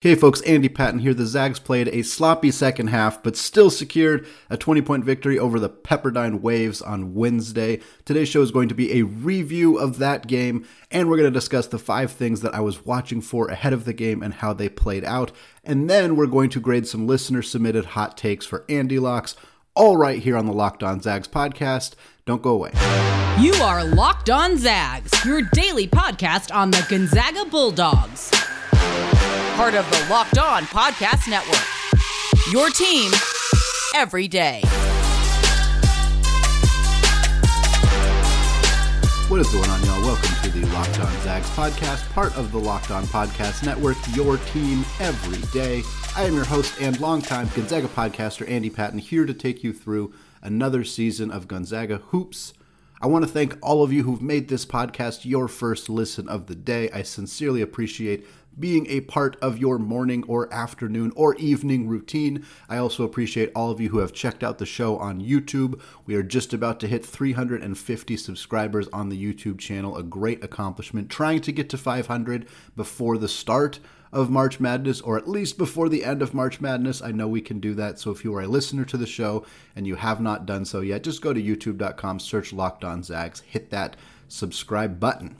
Hey folks, Andy Patton here. The Zags played a sloppy second half, but still secured a 20 point victory over the Pepperdine Waves on Wednesday. Today's show is going to be a review of that game, and we're going to discuss the five things that I was watching for ahead of the game and how they played out. And then we're going to grade some listener submitted hot takes for Andy Locks, all right here on the Locked On Zags podcast. Don't go away. You are Locked On Zags, your daily podcast on the Gonzaga Bulldogs part of the Locked On Podcast Network. Your team every day. What is going on, y'all? Welcome to the Locked On Zags podcast, part of the Locked On Podcast Network, your team every day. I am your host and longtime Gonzaga podcaster, Andy Patton, here to take you through another season of Gonzaga Hoops. I want to thank all of you who've made this podcast your first listen of the day. I sincerely appreciate being a part of your morning or afternoon or evening routine. I also appreciate all of you who have checked out the show on YouTube. We are just about to hit 350 subscribers on the YouTube channel, a great accomplishment. Trying to get to 500 before the start of March Madness, or at least before the end of March Madness. I know we can do that. So if you are a listener to the show and you have not done so yet, just go to youtube.com, search Locked On Zags, hit that subscribe button.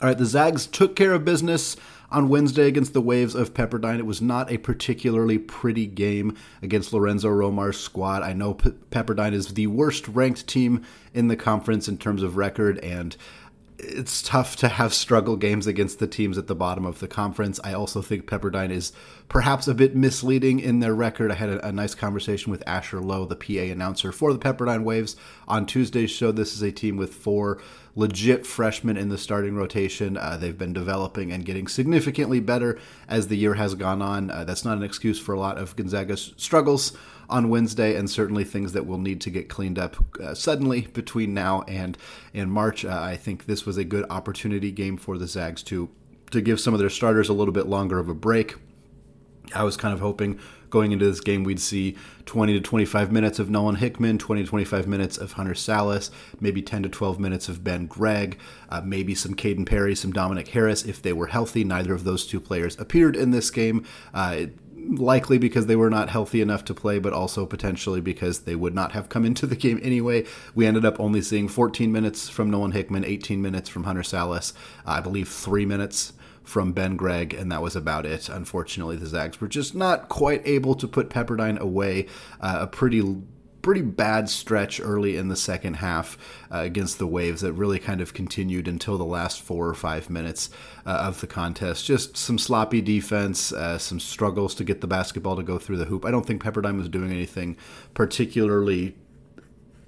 All right, the Zags took care of business on Wednesday against the Waves of Pepperdine. It was not a particularly pretty game against Lorenzo Romar's squad. I know P- Pepperdine is the worst ranked team in the conference in terms of record, and it's tough to have struggle games against the teams at the bottom of the conference. I also think Pepperdine is perhaps a bit misleading in their record. I had a, a, nice conversation with Asher Lowe, the PA announcer for the Pepperdine Waves, on Tuesday's show. This is a team with four legit freshmen in the starting rotation. Uh, they've been developing and getting significantly better as the year has gone on. Uh, that's not an excuse for a lot of Gonzaga's struggles on Wednesday, and certainly things that will need to get cleaned up uh, suddenly between now and in March. Uh, I think this was a good opportunity game for the Zags to to give some of their starters a little bit longer of a break. I was kind of hoping going into this game we'd see 20 to 25 minutes of Nolan Hickman, 20 to 25 minutes of Hunter Sallis, maybe 10 to 12 minutes of Ben Gregg, uh, maybe some Kaden Perry, some Dominick Harris if they were healthy. Neither of those two players appeared in this game. Uh, likely because they were not healthy enough to play, but also potentially because they would not have come into the game anyway. We ended up only seeing 14 minutes from Nolan Hickman, 18 minutes from Hunter Sallis, uh, I believe three minutes from Ben Gregg, and that was about it. Unfortunately, the Zags were just not quite able to put Pepperdine away. Uh, a pretty pretty bad stretch early in the second half uh, against the Waves that really kind of continued until the last four or five minutes uh, of the contest. Just some sloppy defense, uh, some struggles to get the basketball to go through the hoop. I don't think Pepperdine was doing anything particularly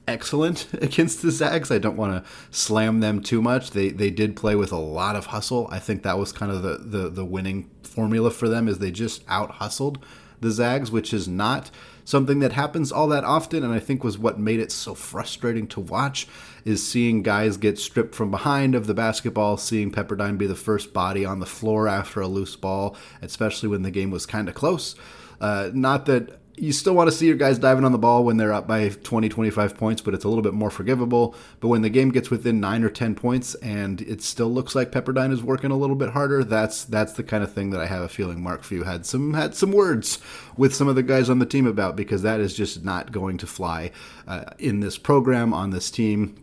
excellent against the Zags. I don't want to slam them too much. They they did play with a lot of hustle. I think that was kind of the the, the winning formula for them is they just out hustled the Zags, which is not something that happens all that often and I think was what made it so frustrating to watch is seeing guys get stripped from behind of the basketball, seeing Pepperdine be the first body on the floor after a loose ball, especially when the game was kind of close. Uh, not that you still want to see your guys diving on the ball when they're up by 20, 25 points, but it's a little bit more forgivable. But when the game gets within nine or 10 points and it still looks like Pepperdine is working a little bit harder, that's that's the kind of thing that I have a feeling Mark Few had some had some words with some of the guys on the team about because that is just not going to fly uh, in this program on this team.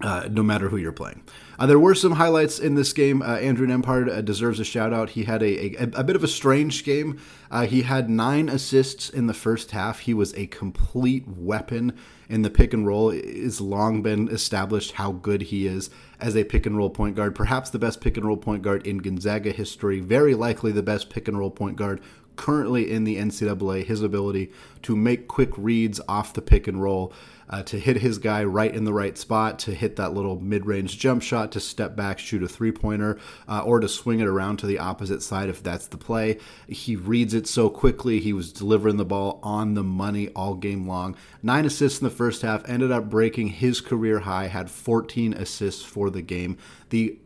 Uh, no matter who you're playing. Uh, there were some highlights in this game. Uh, Andrew Nembhard uh, deserves a shout out. He had a, a, a bit of a strange game. Uh, he had nine assists in the first half. He was a complete weapon in the pick and roll. It's long been established how good he is as a pick and roll point guard. Perhaps the best pick and roll point guard in Gonzaga history. Very likely the best pick and roll point guard currently in the NCAA. His ability to make quick reads off the pick and roll uh, to hit his guy right in the right spot, to hit that little mid range jump shot, to step back, shoot a three pointer, uh, or to swing it around to the opposite side if that's the play. He reads it so quickly. He was delivering the ball on the money all game long. Nine assists in the first half, ended up breaking his career high, had 14 assists for the game. The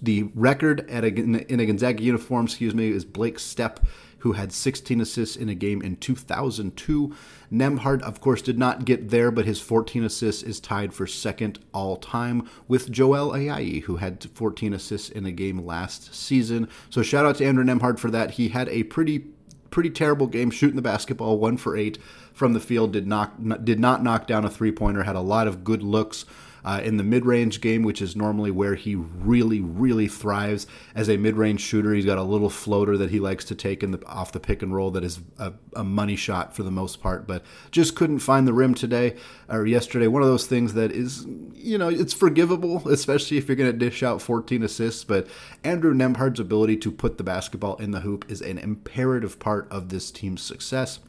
the record at a, in a Gonzaga uniform, excuse me, is Blake Stepp, who had 16 assists in a game in 2002. Nembhard, of course, did not get there, but his 14 assists is tied for second all time with Joel Ayayi, who had 14 assists in a game last season. So shout out to Andrew Nembhard for that. He had a pretty pretty terrible game shooting the basketball, one for eight from the field. Did not did not knock down a three pointer. Had a lot of good looks uh, in the mid range game, which is normally where he really, really thrives as a mid range shooter. He's got a little floater that he likes to take in the, off the pick and roll that is a, a, money shot for the most part, but just couldn't find the rim today or yesterday. One of those things that is, you know, it's forgivable, especially if you're going to dish out 14 assists. But Andrew Nembhard's ability to put the basketball in the hoop is an imperative part of this team's success.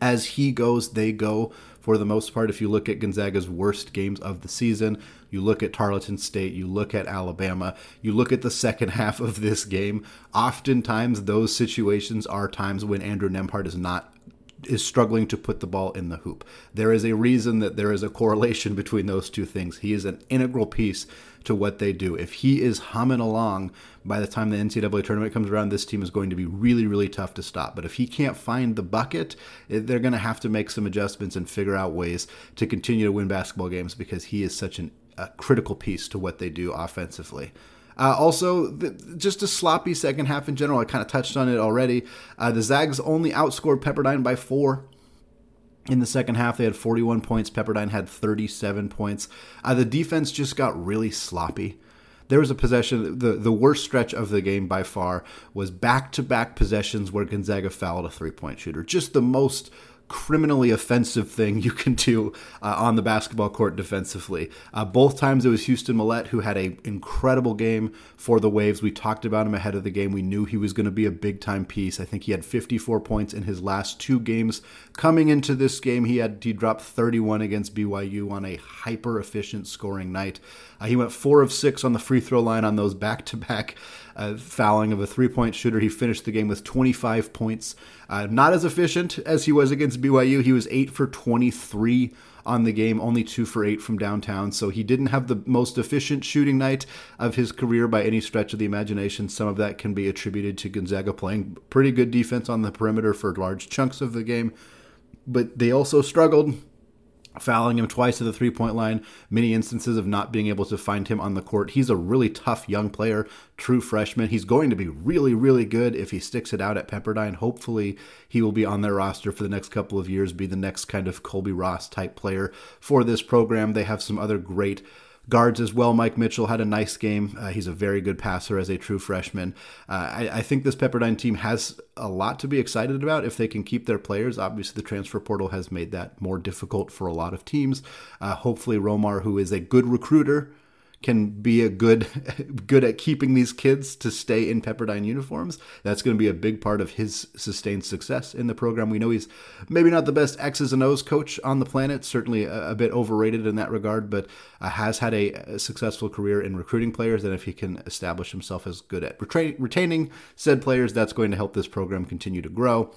As he goes, they go for the most part. If you look at Gonzaga's worst games of the season, you look at Tarleton State, you look at Alabama, you look at the second half of this game, oftentimes those situations are times when Andrew Nembhard is not is struggling to put the ball in the hoop. There is a reason that there is a correlation between those two things. He is an integral piece to what they do. If he is humming along by the time the NCAA tournament comes around, this team is going to be really, really tough to stop. But if he can't find the bucket, they're going to have to make some adjustments and figure out ways to continue to win basketball games because he is such an, a critical piece to what they do offensively. Uh, also, the, just a sloppy second half in general. I kind of touched on it already. Uh, the Zags only outscored Pepperdine by four. In the second half, they had 41 points. Pepperdine had 37 points. Uh, the defense just got really sloppy. There was a possession, the, the worst stretch of the game by far was back to back possessions where Gonzaga fouled a three point shooter. Just the most criminally offensive thing you can do uh, on the basketball court defensively. Uh, both times it was Houston Mallette who had an incredible game for the Waves. We talked about him ahead of the game. We knew he was going to be a big time piece. I think he had 54 points in his last two games. Coming into this game, he had he dropped 31 against BYU on a hyper efficient scoring night. Uh, he went four of six on the free throw line on those back to back fouling of a three point shooter. He finished the game with 25 points. Uh, not as efficient as he was against BYU. He was 8 for 23 on the game, only 2 for 8 from downtown. So he didn't have the most efficient shooting night of his career by any stretch of the imagination. Some of that can be attributed to Gonzaga playing pretty good defense on the perimeter for large chunks of the game. But they also struggled fouling him twice at the three point line, many instances of not being able to find him on the court. He's a really tough young player, true freshman. He's going to be really, really good if he sticks it out at Pepperdine. Hopefully, he will be on their roster for the next couple of years, be the next kind of Colbey Ross type player for this program. They have some other great guards as well. Mike Mitchell had a nice game. Uh, he's a very good passer as a true freshman. Uh, I, I, think this Pepperdine team has a lot to be excited about if they can keep their players. Obviously, the transfer portal has made that more difficult for a lot of teams. Uh, hopefully, Romar, who is a good recruiter, can be a good good at keeping these kids to stay in Pepperdine uniforms. That's going to be a big part of his sustained success in the program. We know he's maybe not the best X's and O's coach on the planet, certainly a, a bit overrated in that regard, but uh, has had a, a, successful career in recruiting players. And if he can establish himself as good at retra- retaining said players, that's going to help this program continue to grow.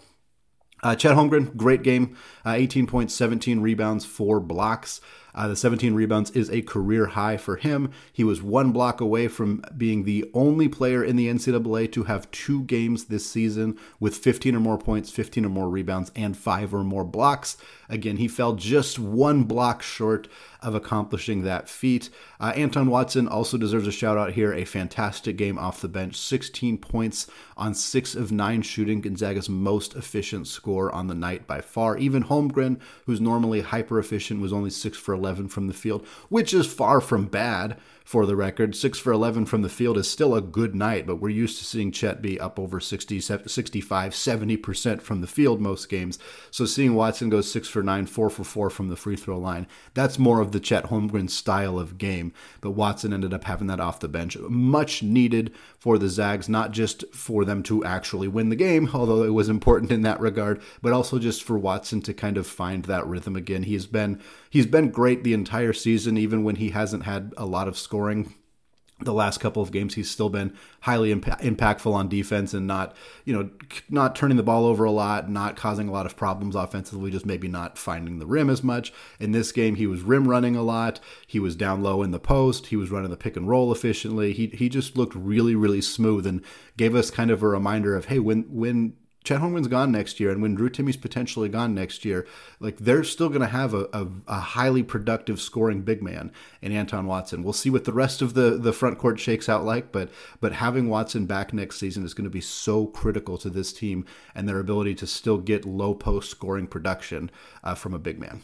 Uh, Chet Holmgren, great game, uh, 18 points, 17 rebounds, four blocks. Uh, the 17 rebounds is a career high for him. He was one block away from being the only player in the NCAA to have two games this season with 15 or more points, 15 or more rebounds, and five or more blocks. Again, he fell just one block short of accomplishing that feat. Uh, Anton Watson also deserves a shout out here. A fantastic game off the bench 16 points on six of nine shooting, Gonzaga's most efficient score on the night by far. Even Holmgren, who's normally hyper efficient, was only six for 11 from the field, which is far from bad for the record. 6 for 11 from the field is still a good night, but we're used to seeing Chet be up over 60, 65, 70% from the field most games. So seeing Watson go 6 for 9, 4 for 4 from the free throw line, that's more of the Chet Holmgren style of game. But Watson ended up having that off the bench. Much needed for the Zags, not just for them to actually win the game, although it was important in that regard, but also just for Watson to kind of find that rhythm again. He's been he's been great the entire season, even when he hasn't had a lot of scoring the last couple of games he's still been highly imp- impactful on defense and not you know not turning the ball over a lot not causing a lot of problems offensively just maybe not finding the rim as much. In this game he was rim running a lot. He was down low in the post. He was running the pick and roll efficiently. He, he just looked really really smooth and gave us kind of a reminder of hey when when Chet Holmgren's gone next year, and when Drew Timme's potentially gone next year, like they're still going to have a, a, a, highly productive scoring big man in Anton Watson. We'll see what the rest of the the front court shakes out like, but but having Watson back next season is going to be so critical to this team and their ability to still get low post scoring production uh, from a big man.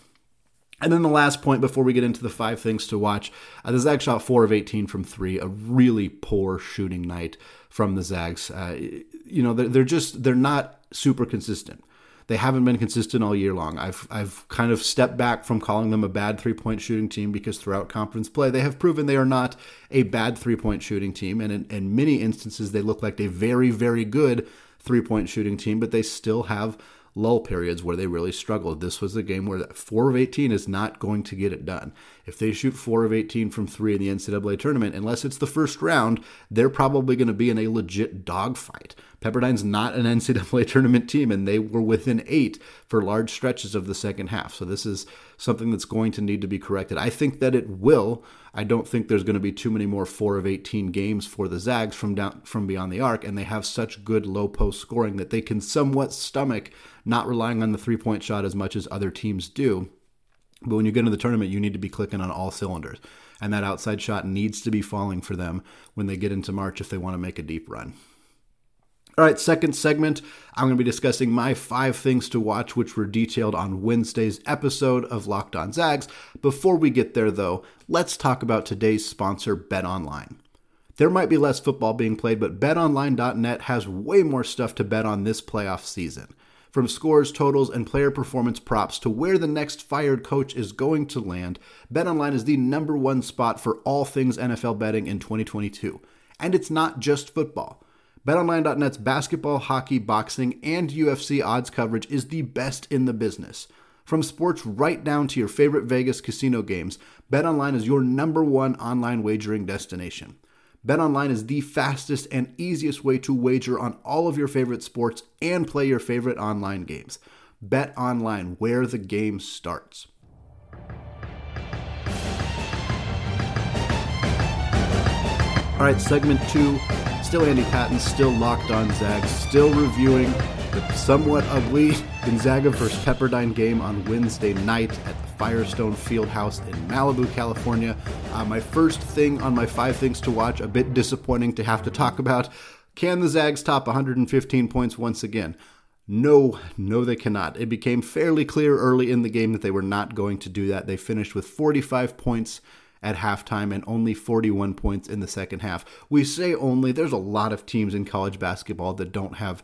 And then the last point before we get into the five things to watch, uh, the Zags shot four of 18 from three, a really poor shooting night from the Zags. Uh, you know, they're, they're just, they're not super consistent. They haven't been consistent all year long. I've, I've kind of stepped back from calling them a bad three point shooting team because throughout conference play, they have proven they are not a bad three point shooting team. And in, in many instances, they look like a very, very good three point shooting team, but they still have lull periods where they really struggled. This was a game where 4 of 18 is not going to get it done. If they shoot 4 of 18 from 3 in the NCAA tournament, unless it's the first round, they're probably going to be in a legit dogfight. Pepperdine's not an NCAA tournament team, and they were within eight for large stretches of the second half. So this is something that's going to need to be corrected. I think that it will. I don't think there's going to be too many more four of 18 games for the Zags from down from beyond the arc, and they have such good low post scoring that they can somewhat stomach not relying on the three point shot as much as other teams do. But when you get into the tournament, you need to be clicking on all cylinders. And that outside shot needs to be falling for them when they get into March if they want to make a deep run. All right, second segment, I'm going to be discussing my five things to watch, which were detailed on Wednesday's episode of Locked On Zags. Before we get there, though, let's talk about today's sponsor, Bet Online. There might be less football being played, but betonline.net has way more stuff to bet on this playoff season. From scores, totals, and player performance props to where the next fired coach is going to land, BetOnline is the number one spot for all things NFL betting in 2022. And it's not just football. BetOnline.net's basketball, hockey, boxing, and UFC odds coverage is the best in the business. From sports right down to your favorite Vegas casino games, BetOnline is your number one online wagering destination. BetOnline is the fastest and easiest way to wager on all of your favorite sports and play your favorite online games. BetOnline, where the game starts. All right, segment two. Still Andy Patton, still locked on Zags, still reviewing the somewhat ugly Gonzaga vs. Pepperdine game on Wednesday night at the Firestone Fieldhouse in Malibu, California. Uh, my first thing on my five things to watch, a bit disappointing to have to talk about. Can the Zags top 115 points once again? No, no, they cannot. It became fairly clear early in the game that they were not going to do that. They finished with 45 points at halftime and only 41 points in the second half. We say only, there's a lot of teams in college basketball that don't have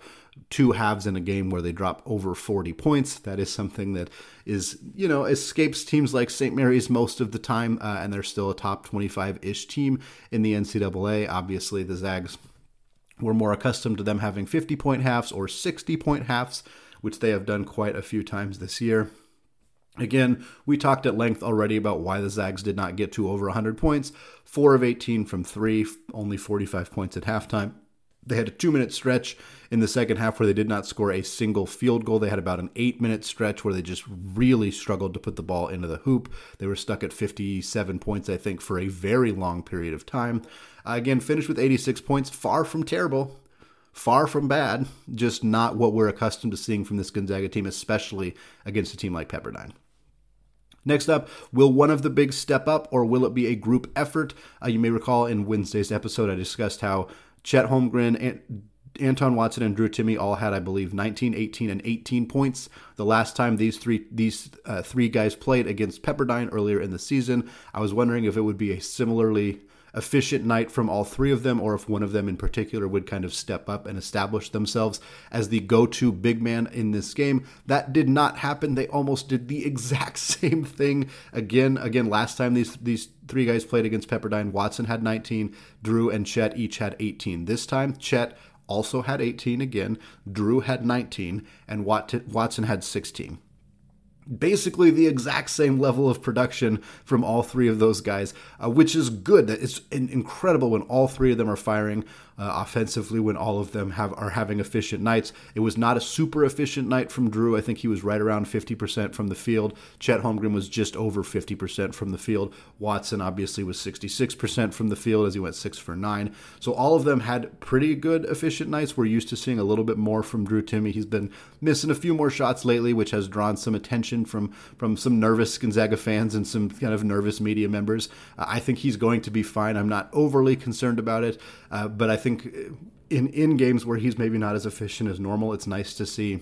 two halves in a game where they drop over 40 points. That is something that is, you know, escapes teams like St. Mary's most of the time, uh, and they're still a top 25 ish team in the NCAA. Obviously, the Zags were more accustomed to them having 50 point halves or 60 point halves, which they have done quite a few times this year. Again, we talked at length already about why the Zags did not get to over 100 points. 4 of 18 from 3, only 45 points at halftime. They had a two minute stretch in the second half where they did not score a single field goal. They had about an eight minute stretch where they just really struggled to put the ball into the hoop. They were stuck at 57 points, I think, for a very long period of time. Again, finished with 86 points, far from terrible, far from bad, just not what we're accustomed to seeing from this Gonzaga team, especially against a team like Pepperdine. Next up, will one of the bigs step up or will it be a group effort? Uh, you may recall in Wednesday's episode, I discussed how Chet Holmgren, Anton Watson, and Drew Timme all had, I believe, 19, 18, and 18 points. The last time these three these uh, three guys played against Pepperdine earlier in the season, I was wondering if it would be a similarly efficient night from all three of them, or if one of them in particular would kind of step up and establish themselves as the go to big man in this game. That did not happen. They almost did the exact same thing again. Again, last time these, these three guys played against Pepperdine, Watson had 19, Drew and Chet each had 18. This time, Chet also had 18 again, Drew had 19, and Watson had 16. Basically the exact same level of production from all three of those guys, uh, which is good. It's incredible when all three of them are firing uh, offensively when all of them have are having efficient nights. It was not a super efficient night from Drew. I think he was right around 50% from the field. Chet Holmgren was just over 50% from the field. Watson obviously was 66% from the field as he went 6 for 9. So all of them had pretty good efficient nights. We're used to seeing a little bit more from Drew Timme. He's been missing a few more shots lately, which has drawn some attention from from some nervous Gonzaga fans and some kind of nervous media members. Uh, I think he's going to be fine. I'm not overly concerned about it, uh, but I think uh, in in games where he's maybe not as efficient as normal, it's nice to see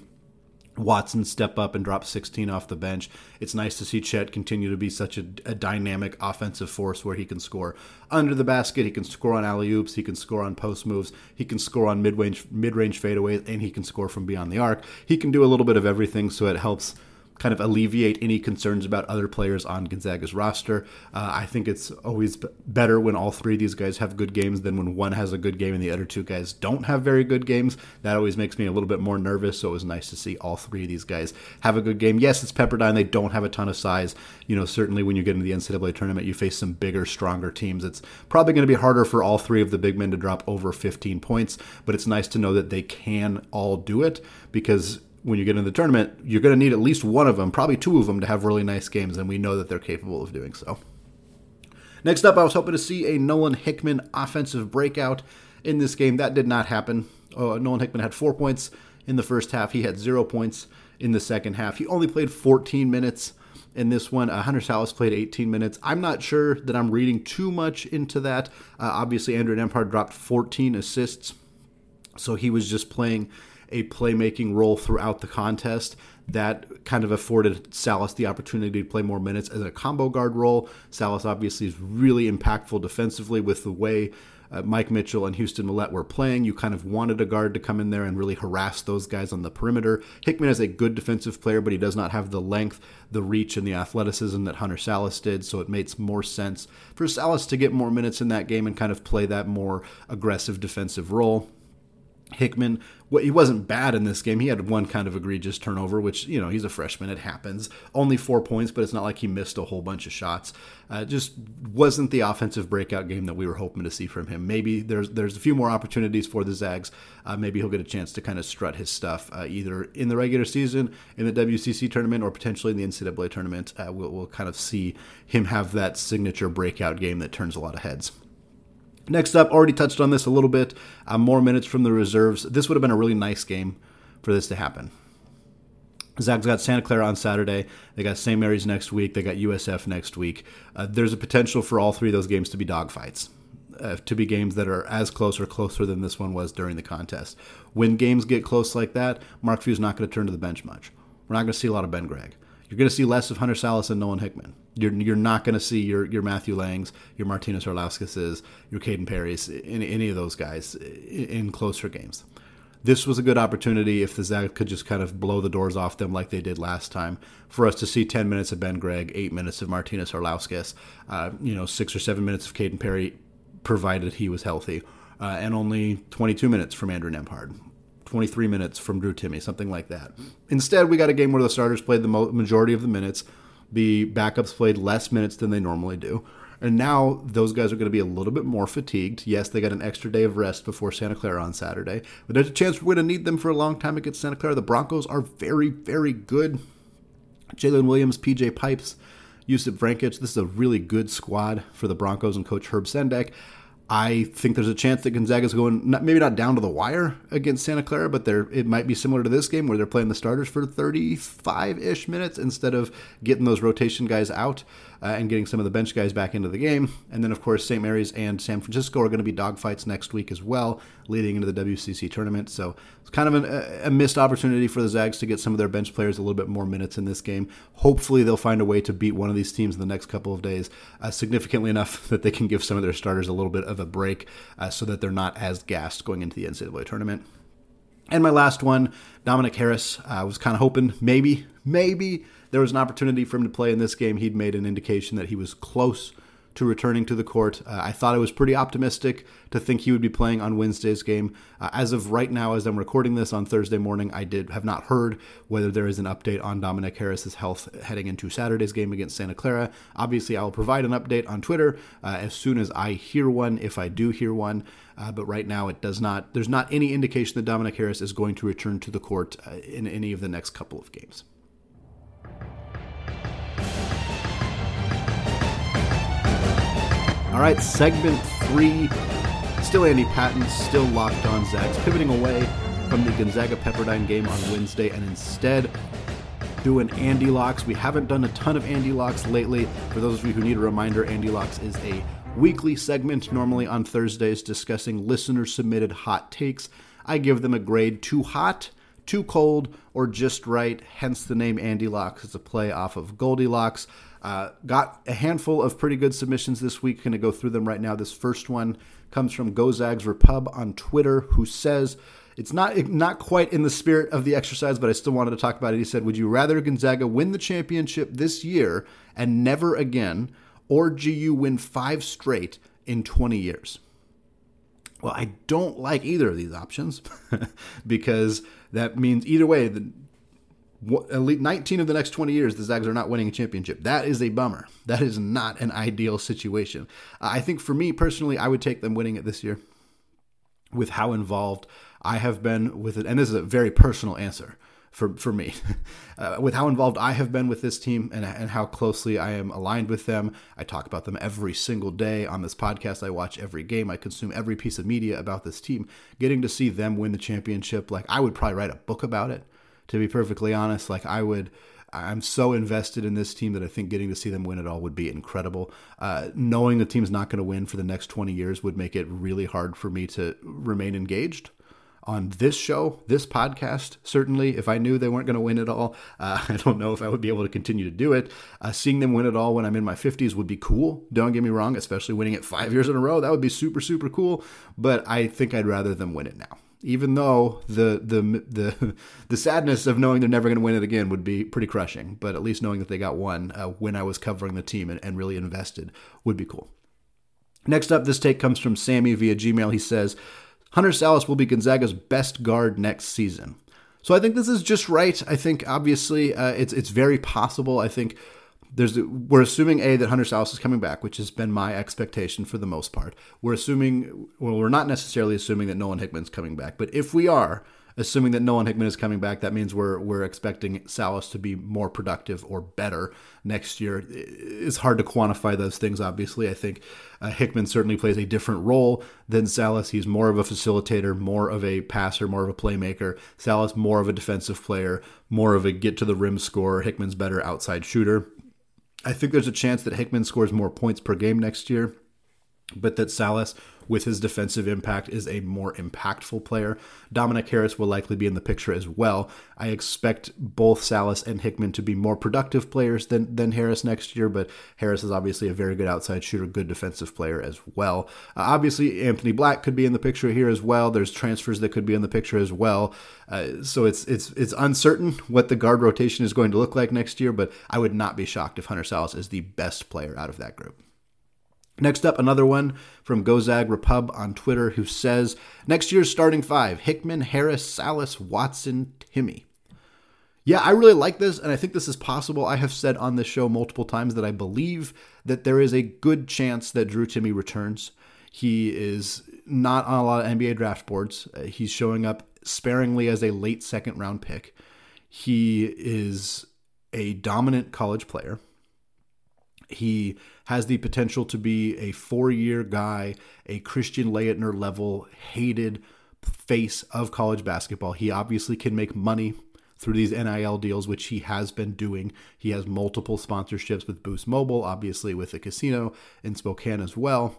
Watson step up and drop 16 off the bench. It's nice to see Chet continue to be such a, a, dynamic offensive force where he can score under the basket, he can score on alley oops, he can score on post moves, he can score on mid range mid range fadeaways, and he can score from beyond the arc. He can do a little bit of everything, so it helps kind of alleviate any concerns about other players on Gonzaga's roster. Uh, I think it's always better when all three of these guys have good games than when one has a good game and the other two guys don't have very good games. That always makes me a little bit more nervous. So it was nice to see all three of these guys have a good game. Yes, it's Pepperdine. They don't have a ton of size. You know, certainly when you get into the NCAA tournament, you face some bigger, stronger teams. It's probably going to be harder for all three of the big men to drop over 15 points, but it's nice to know that they can all do it because when you get in the tournament, you're going to need at least one of them, probably two of them, to have really nice games, and we know that they're capable of doing so. Next up, I was hoping to see a Nolan Hickman offensive breakout in this game. That did not happen. Uh, Nolan Hickman had four points in the first half. He had zero points in the second half. He only played 14 minutes in this one. Uh, Hunter Sallis played 18 minutes. I'm not sure that I'm reading too much into that. Uh, obviously, Andrew Nembhard dropped 14 assists, so he was just playing a playmaking role throughout the contest that kind of afforded Sallis the opportunity to play more minutes as a combo guard role. Sallis obviously is really impactful defensively with the way uh, Mike Mitchell and Houston Mallette were playing. You kind of wanted a guard to come in there and really harass those guys on the perimeter. Hickman is a good defensive player, but he does not have the length, the reach, and the athleticism that Hunter Sallis did. So it makes more sense for Sallis to get more minutes in that game and kind of play that more aggressive defensive role. Hickman, he wasn't bad in this game. He had one kind of egregious turnover, which you know he's a freshman. It happens. Only four points, but it's not like he missed a whole bunch of shots. Uh, just wasn't the offensive breakout game that we were hoping to see from him. Maybe there's there's a few more opportunities for the Zags. Uh, maybe he'll get a chance to kind of strut his stuff uh, either in the regular season, in the WCC tournament, or potentially in the NCAA tournament. Uh, we'll, we'll kind of see him have that signature breakout game that turns a lot of heads. Next up, already touched on this a little bit. Uh, more minutes from the reserves. This would have been a really nice game for this to happen. Zags got Santa Clara on Saturday. They got St. Mary's next week. They got USF next week. Uh, there's a potential for all three of those games to be dogfights, uh, to be games that are as close or closer than this one was during the contest. When games get close like that, Mark Few's not going to turn to the bench much. We're not going to see a lot of Ben Gregg. You're going to see less of Hunter Sallis and Nolan Hickman. You're, you're not going to see your, your Matthew Langs, your Martynas Arlauskas's, your Kaden Perry's, any, any of those guys in, closer games. This was a good opportunity if the Zags could just kind of blow the doors off them like they did last time for us to see 10 minutes of Ben Gregg, 8 minutes of Martynas Arlauskas, uh, you know, 6 or 7 minutes of Kaden Perry, provided he was healthy, uh, and only 22 minutes from Andrew Nembhard. 23 minutes from Drew Timme, something like that. Instead, we got a game where the starters played the majority of the minutes. The backups played less minutes than they normally do. And now those guys are going to be a little bit more fatigued. Yes, they got an extra day of rest before Santa Clara on Saturday, but there's a chance we're going to need them for a long time against Santa Clara. The Broncos are very, very good. Jalen Williams, PJ Pipes, Josip Vrankic. This is a really good squad for the Broncos and Coach Herb Sendek. I think there's a chance that Gonzaga's going not, maybe not down to the wire against Santa Clara, but they it might be similar to this game where they're playing the starters for 35 ish minutes instead of getting those rotation guys out uh, and getting some of the bench guys back into the game. And then, of course, St. Mary's and San Francisco are going to be dogfights next week as well, leading into the WCC tournament. So it's kind of an, a missed opportunity for the Zags to get some of their bench players a little bit more minutes in this game. Hopefully, they'll find a way to beat one of these teams in the next couple of days uh, significantly enough that they can give some of their starters a little bit of a break uh, so that they're not as gassed going into the NCAA tournament. And my last one, Dominick Harris. I was kind of hoping maybe, maybe there was an opportunity for him to play in this game. He'd made an indication that he was close to returning to the court. Uh, I thought I was pretty optimistic to think he would be playing on Wednesday's game. Uh, as of right now, as I'm recording this on Thursday morning, I did have not heard whether there is an update on Dominick Harris's health heading into Saturday's game against Santa Clara. Obviously, I will provide an update on Twitter uh, as soon as I hear one, if I do hear one. Uh, but right now, it does not. There's not any indication that Dominick Harris is going to return to the court uh, in any of the next couple of games. All right, segment three. Still Andy Patton, still locked on Zags, pivoting away from the Gonzaga Pepperdine game on Wednesday and instead doing Andy Locks. We haven't done a ton of Andy Locks lately. For those of you who need a reminder, Andy Locks is a weekly segment, normally on Thursdays, discussing listener submitted hot takes. I give them a grade too hot, too cold, or just right, hence the name Andy Locks. It's a play off of Goldilocks. Uh, got a handful of pretty good submissions this week. Going to go through them right now. This first one comes from Gozags Repub on Twitter, who says it's not not quite in the spirit of the exercise, but I still wanted to talk about it. He said, "Would you rather Gonzaga win the championship this year and never again, or GU win five straight in 20 years?" Well, I don't like either of these options because that means either way, the least 19 of the next 20 years, the Zags are not winning a championship. That is a bummer. That is not an ideal situation. I think for me personally, I would take them winning it this year with how involved I have been with it. And this is a very personal answer for, for me. Uh, with how involved I have been with this team and, and how closely I am aligned with them. I talk about them every single day on this podcast. I watch every game. I consume every piece of media about this team. Getting to see them win the championship, like I would probably write a book about it to be perfectly honest. Like I would, I'm so invested in this team that I think getting to see them win it all would be incredible. Uh, knowing the team's not going to win for the next 20 years would make it really hard for me to remain engaged on this show, this podcast. Certainly, if I knew they weren't going to win it all, uh, I don't know if I would be able to continue to do it. Uh, seeing them win it all when I'm in my 50s would be cool. Don't get me wrong, especially winning it five years in a row. That would be super, super cool. But I think I'd rather them win it now even though the the the the sadness of knowing they're never going to win it again would be pretty crushing. But at least knowing that they got one uh, when I was covering the team and, and really invested would be cool. Next up, this take comes from Sammy via Gmail. He says, Hunter Sallis will be Gonzaga's best guard next season. So I think this is just right. I think obviously uh, it's it's very possible. I think there's we're assuming a that Hunter Sallis is coming back, which has been my expectation for the most part. We're assuming well, we're not necessarily assuming that Nolan Hickman's coming back, but if we are assuming that Nolan Hickman is coming back, that means we're we're expecting Sallis to be more productive or better next year. It's hard to quantify those things. Obviously, I think uh, Hickman certainly plays a different role than Sallis. He's more of a facilitator, more of a passer, more of a playmaker. Sallis more of a defensive player, more of a get to the rim scorer. Hickman's better outside shooter. I think there's a chance that Hickman scores more points per game next year, but that Sallis, with his defensive impact is a more impactful player. Dominic Harris will likely be in the picture as well. I expect both Sallis and Hickman to be more productive players than, than Harris next year, but Harris is obviously a very good outside shooter, good defensive player as well. Uh, obviously, Anthony Black could be in the picture here as well. There's transfers that could be in the picture as well. Uh, so it's it's it's uncertain what the guard rotation is going to look like next year, but I would not be shocked if Hunter Sallis is the best player out of that group. Next up, another one from Gozag Repub on Twitter who says next year's starting five Hickman, Harris, Sallis, Watson, Timme. Yeah, I really like this, and I think this is possible. I have said on this show multiple times that I believe that there is a good chance that Drew Timme returns. He is not on a lot of NBA draft boards. Uh, he's showing up sparingly as a late second round pick. He is a dominant college player. He has the potential to be a four year guy, a Christian Laettner level hated face of college basketball. He obviously can make money through these NIL deals, which he has been doing. He has multiple sponsorships with Boost Mobile, obviously with the casino in Spokane as well.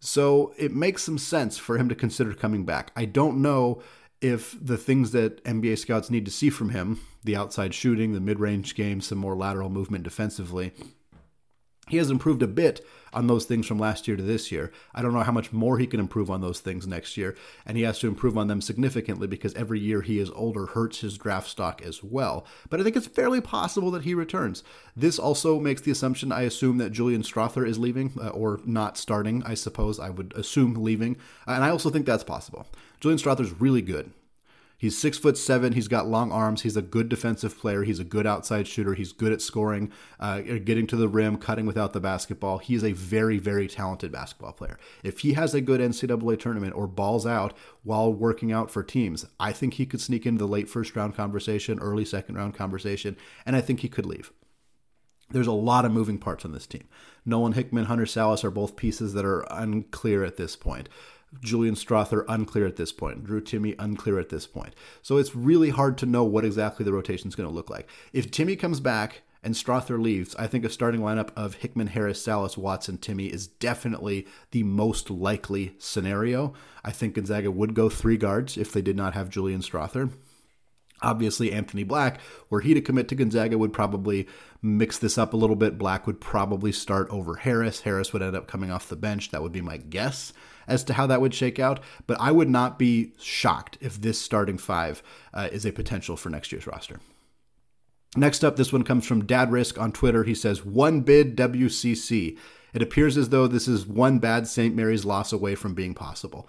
So it makes some sense for him to consider coming back. I don't know if the things that NBA scouts need to see from him, the outside shooting, the mid range game, some more lateral movement defensively, He has improved a bit on those things from last year to this year. I don't know how much more he can improve on those things next year, and he has to improve on them significantly because every year he is older hurts his draft stock as well. But I think it's fairly possible that he returns. This also makes the assumption, I assume, that Julian Strawther is leaving uh, or not starting, I suppose. I would assume leaving, and I also think that's possible. Julian Strawther is really good. He's six foot seven. He's got long arms. He's a good defensive player. He's a good outside shooter. He's good at scoring, uh, getting to the rim, cutting without the basketball. He's a very, very talented basketball player. If he has a good NCAA tournament or balls out while working out for teams, I think he could sneak into the late first round conversation, early second round conversation, and I think he could leave. There's a lot of moving parts on this team. Nolan Hickman, Hunter Sallis are both pieces that are unclear at this point. Julian Strawther unclear at this point. Drew Timme unclear at this point. So it's really hard to know what exactly the rotation is going to look like. If Timme comes back and Strawther leaves, I think a starting lineup of Hickman, Harris, Sallis, Watson, Timme is definitely the most likely scenario. I think Gonzaga would go three guards if they did not have Julian Strawther. Obviously, Anthony Black, were he to commit to Gonzaga, would probably mix this up a little bit. Black would probably start over Harris. Harris would end up coming off the bench. That would be my guess as to how that would shake out. But I would not be shocked if this starting five uh, is a potential for next year's roster. Next up, this one comes from Dad Risk on Twitter. He says, One bid WCC. It appears as though this is one bad St. Mary's loss away from being possible.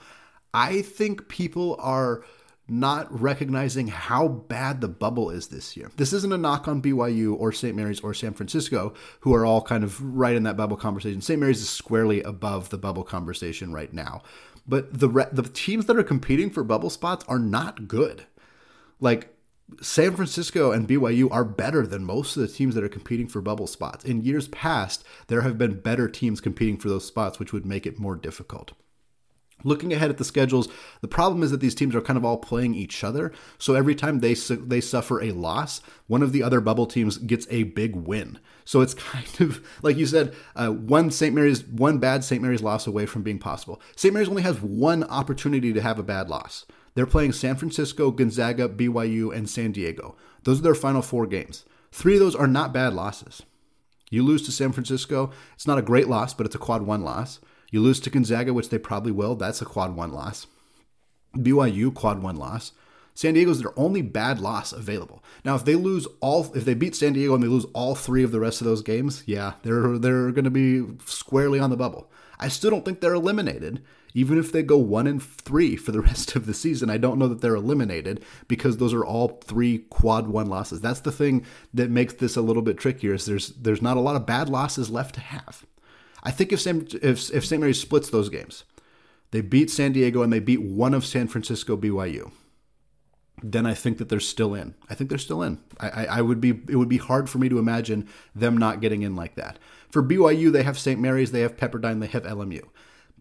I think people are not recognizing how bad the bubble is this year. This isn't a knock on BYU or St. Mary's or San Francisco, who are all kind of right in that bubble conversation. St. Mary's is squarely above the bubble conversation right now. But the re- the teams that are competing for bubble spots are not good. Like San Francisco and BYU are better than most of the teams that are competing for bubble spots. In years past, there have been better teams competing for those spots, which would make it more difficult. Looking ahead at the schedules, the problem is that these teams are kind of all playing each other. So every time they su- they suffer a loss, one of the other bubble teams gets a big win. So it's kind of like you said, uh, one St. Mary's, one bad St. Mary's loss away from being possible. St. Mary's only has one opportunity to have a bad loss. They're playing San Francisco, Gonzaga, BYU, and San Diego. Those are their final four games. Three of those are not bad losses. You lose to San Francisco, it's not a great loss, but it's a quad one loss. You lose to Gonzaga, which they probably will. That's a quad one loss. BYU, quad one loss. San Diego's their only bad loss available. Now, if they lose all, if they beat San Diego and they lose all three of the rest of those games, yeah, they're they're going to be squarely on the bubble. I still don't think they're eliminated, even if they go one and three for the rest of the season. I don't know that they're eliminated because those are all three quad one losses. That's the thing that makes this a little bit trickier. Is there's there's not a lot of bad losses left to have. I think if Sam, if if St. Mary's splits those games, they beat San Diego and they beat one of San Francisco BYU, then I think that they're still in. I think they're still in. I, I, I, would be it would be hard for me to imagine them not getting in like that. For BYU, they have St. Mary's, they have Pepperdine, they have LMU.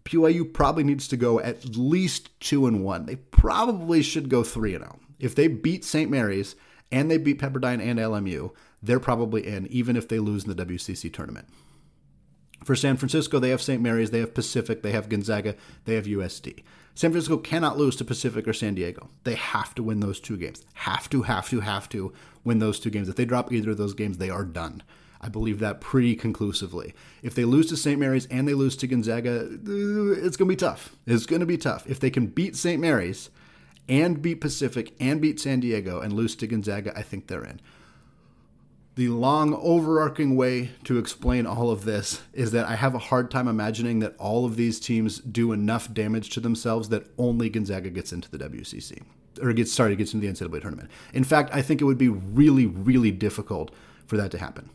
BYU probably needs to go at least two and one. They probably should go three and zero. Oh. If they beat St. Mary's and they beat Pepperdine and LMU, they're probably in, even if they lose in the WCC tournament. For San Francisco, they have St. Mary's, they have Pacific, they have Gonzaga, they have USD. San Francisco cannot lose to Pacific or San Diego. They have to win those two games. Have to, have to, have to win those two games. If they drop either of those games, they are done. I believe that pretty conclusively. If they lose to St. Mary's and they lose to Gonzaga, uh, it's going to be tough. It's going to be tough. If they can beat St. Mary's and beat Pacific and beat San Diego and lose to Gonzaga, I think they're in. The long overarching way to explain all of this is that I have a hard time imagining that all of these teams do enough damage to themselves that only Gonzaga gets into the WCC or gets started gets into the NCAA tournament. In fact, I think it would be really, really difficult for that to happen.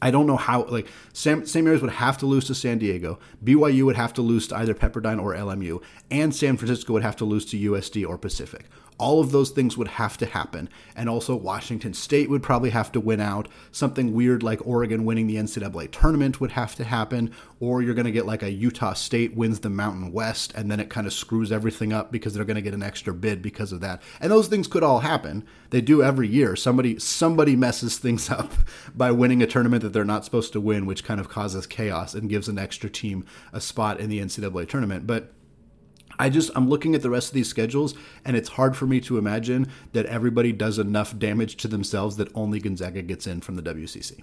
I don't know how. Like Sam, St. Mary's would have to lose to San Diego. BYU would have to lose to either Pepperdine or LMU, and San Francisco would have to lose to USD or Pacific. All of those things would have to happen. And also, Washington State would probably have to win out. Something weird like Oregon winning the NCAA tournament would have to happen. Or you're going to get like a Utah State wins the Mountain West, and then it kind of screws everything up because they're going to get an extra bid because of that. And those things could all happen. They do every year. Somebody somebody messes things up by winning a tournament that they're not supposed to win, which kind of causes chaos and gives an extra team a spot in the NCAA tournament. But I just I'm looking at the rest of these schedules and it's hard for me to imagine that everybody does enough damage to themselves that only Gonzaga gets in from the WCC.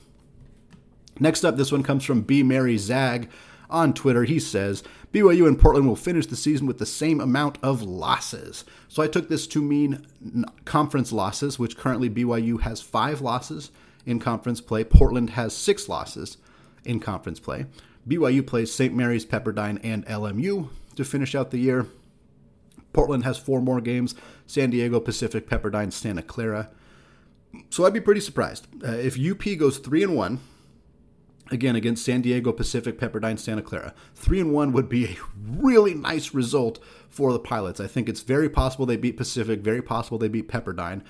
Next up, this one comes from B. Mary Zag on Twitter. He says, BYU and Portland will finish the season with the same amount of losses. So I took this to mean conference losses, which currently BYU has five losses in conference play. Portland has six losses in conference play. BYU plays St. Mary's, Pepperdine, and LMU to finish out the year. Portland has four more games San Diego, Pacific, Pepperdine, Santa Clara. So I'd be pretty surprised. Uh, if UP goes 3 and 1, again against San Diego, Pacific, Pepperdine, Santa Clara. Three and one would be a really nice result for the Pilots. I think it's very possible they beat Pacific, very possible they beat Pepperdine.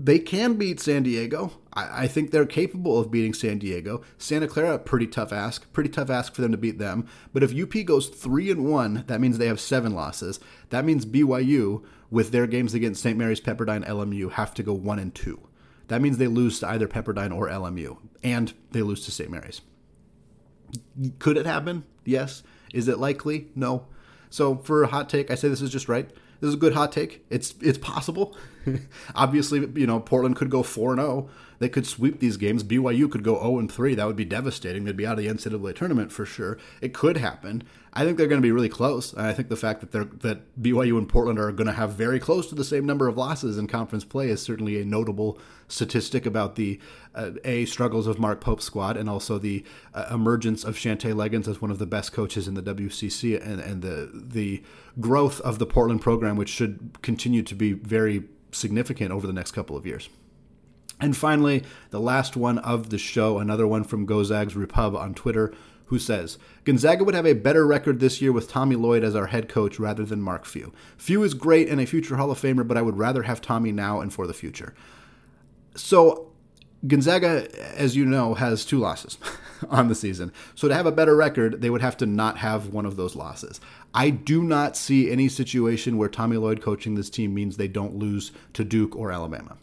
They can beat San Diego. I, I think they're capable of beating San Diego. Santa Clara, pretty tough ask. Pretty tough ask for them to beat them. But if UP goes three and one, that means they have seven losses. That means BYU, with their games against St. Mary's, Pepperdine, LMU, have to go one and two. That means they lose to either Pepperdine or LMU, and they lose to St. Mary's. Could it happen? Yes. Is it likely? No. So for a hot take, I say this is just right. This is a good hot take. It's it's possible. Obviously, you know, Portland could go 4 0. They could sweep these games. BYU could go 0 3. That would be devastating. They'd be out of the NCAA tournament for sure. It could happen. I think they're going to be really close. And I think the fact that they're that BYU and Portland are going to have very close to the same number of losses in conference play is certainly a notable statistic about the uh, a struggles of Mark Pope's squad and also the uh, emergence of Shantay Legans as one of the best coaches in the WCC and, and the the growth of the Portland program, which should continue to be very significant over the next couple of years. And finally, the last one of the show, another one from Gozags Repub on Twitter, who says Gonzaga would have a better record this year with Tommy Lloyd as our head coach rather than Mark Few. Few is great and a future Hall of Famer, but I would rather have Tommy now and for the future. So Gonzaga, as you know, has two losses on the season. So to have a better record, they would have to not have one of those losses. I do not see any situation where Tommy Lloyd coaching this team means they don't lose to Duke or Alabama.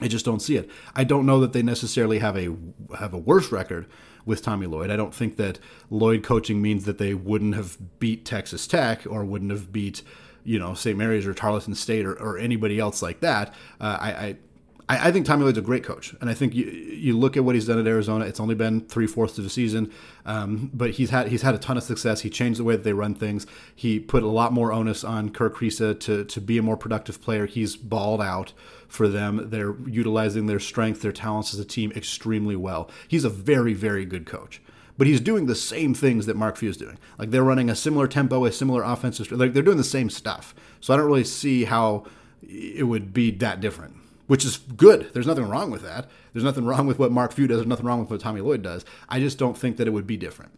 I just don't see it. I don't know that they necessarily have a have a worse record with Tommy Lloyd. I don't think that Lloyd coaching means that they wouldn't have beat Texas Tech or wouldn't have beat you know St. Mary's or Tarleton State or, or anybody else like that. Uh, I, I I, I, think Tommy Lloyd's a great coach, and I think you you look at what he's done at Arizona. It's only been three fourths of a season, um, but he's had he's had a ton of success. He changed the way that they run things. He put a lot more onus on Kerr Kriisa to to be a more productive player. He's balled out for them. They're utilizing their strength, their talents as a team extremely well. He's a very very good coach but he's doing the same things that Mark Few is doing. Like they're running a similar tempo, a similar offensive. Like they're doing the same stuff. So I don't really see how it would be that different which is good. There's nothing wrong with that. There's nothing wrong with what Mark Few does. There's nothing wrong with what Tommy Lloyd does. I just don't think that it would be different.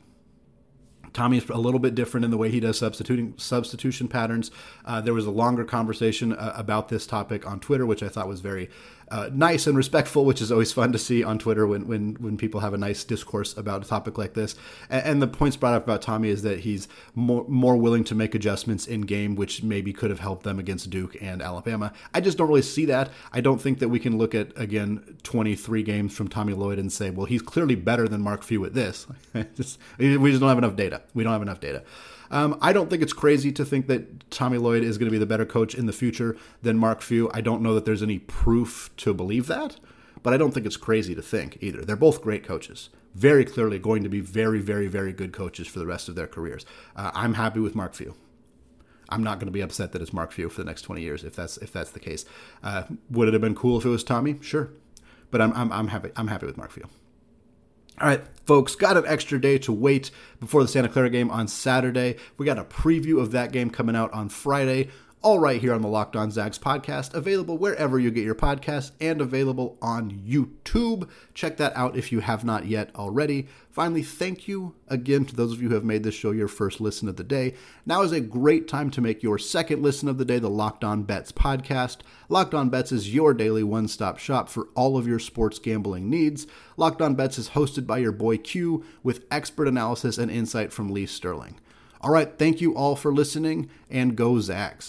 Tommy's a little bit different in the way he does substituting substitution patterns. Uh, there was a longer conversation uh, about this topic on Twitter, which I thought was very uh, nice and respectful, which is always fun to see on Twitter when, when, when people have a nice discourse about a topic like this. And, and, the points brought up about Tommy is that he's more, more willing to make adjustments in game, which maybe could have helped them against Duke and Alabama. I just don't really see that. I don't think that we can look at, again, 23 games from Tommy Lloyd and say, well, he's clearly better than Mark Few at this. just, we just don't have enough data. We don't have enough data. Um, I don't think it's crazy to think that Tommy Lloyd is going to be the better coach in the future than Mark Few. I don't know that there's any proof to believe that, but I don't think it's crazy to think either. They're both great coaches. Very clearly going to be very, very, very good coaches for the rest of their careers. Uh, I'm happy with Mark Few. I'm not going to be upset that it's Mark Few for the next 20 years if that's if that's the case. Uh, would it have been cool if it was Tommy? Sure, but I'm, I'm, I'm happy I'm happy with Mark Few. All right, folks, got an extra day to wait before the Santa Clara game on Saturday. We got a preview of that game coming out on Friday all right here on the Locked On Zags podcast, available wherever you get your podcasts and available on YouTube. Check that out if you have not yet already. Finally, thank you again to those of you who have made this show your first listen of the day. Now is a great time to make your second listen of the day, the Locked On Bets podcast. Locked On Bets is your daily one stop shop for all of your sports gambling needs. Locked On Bets is hosted by your boy Q with expert analysis and insight from Lee Sterling. All right, thank you all for listening and go Zags.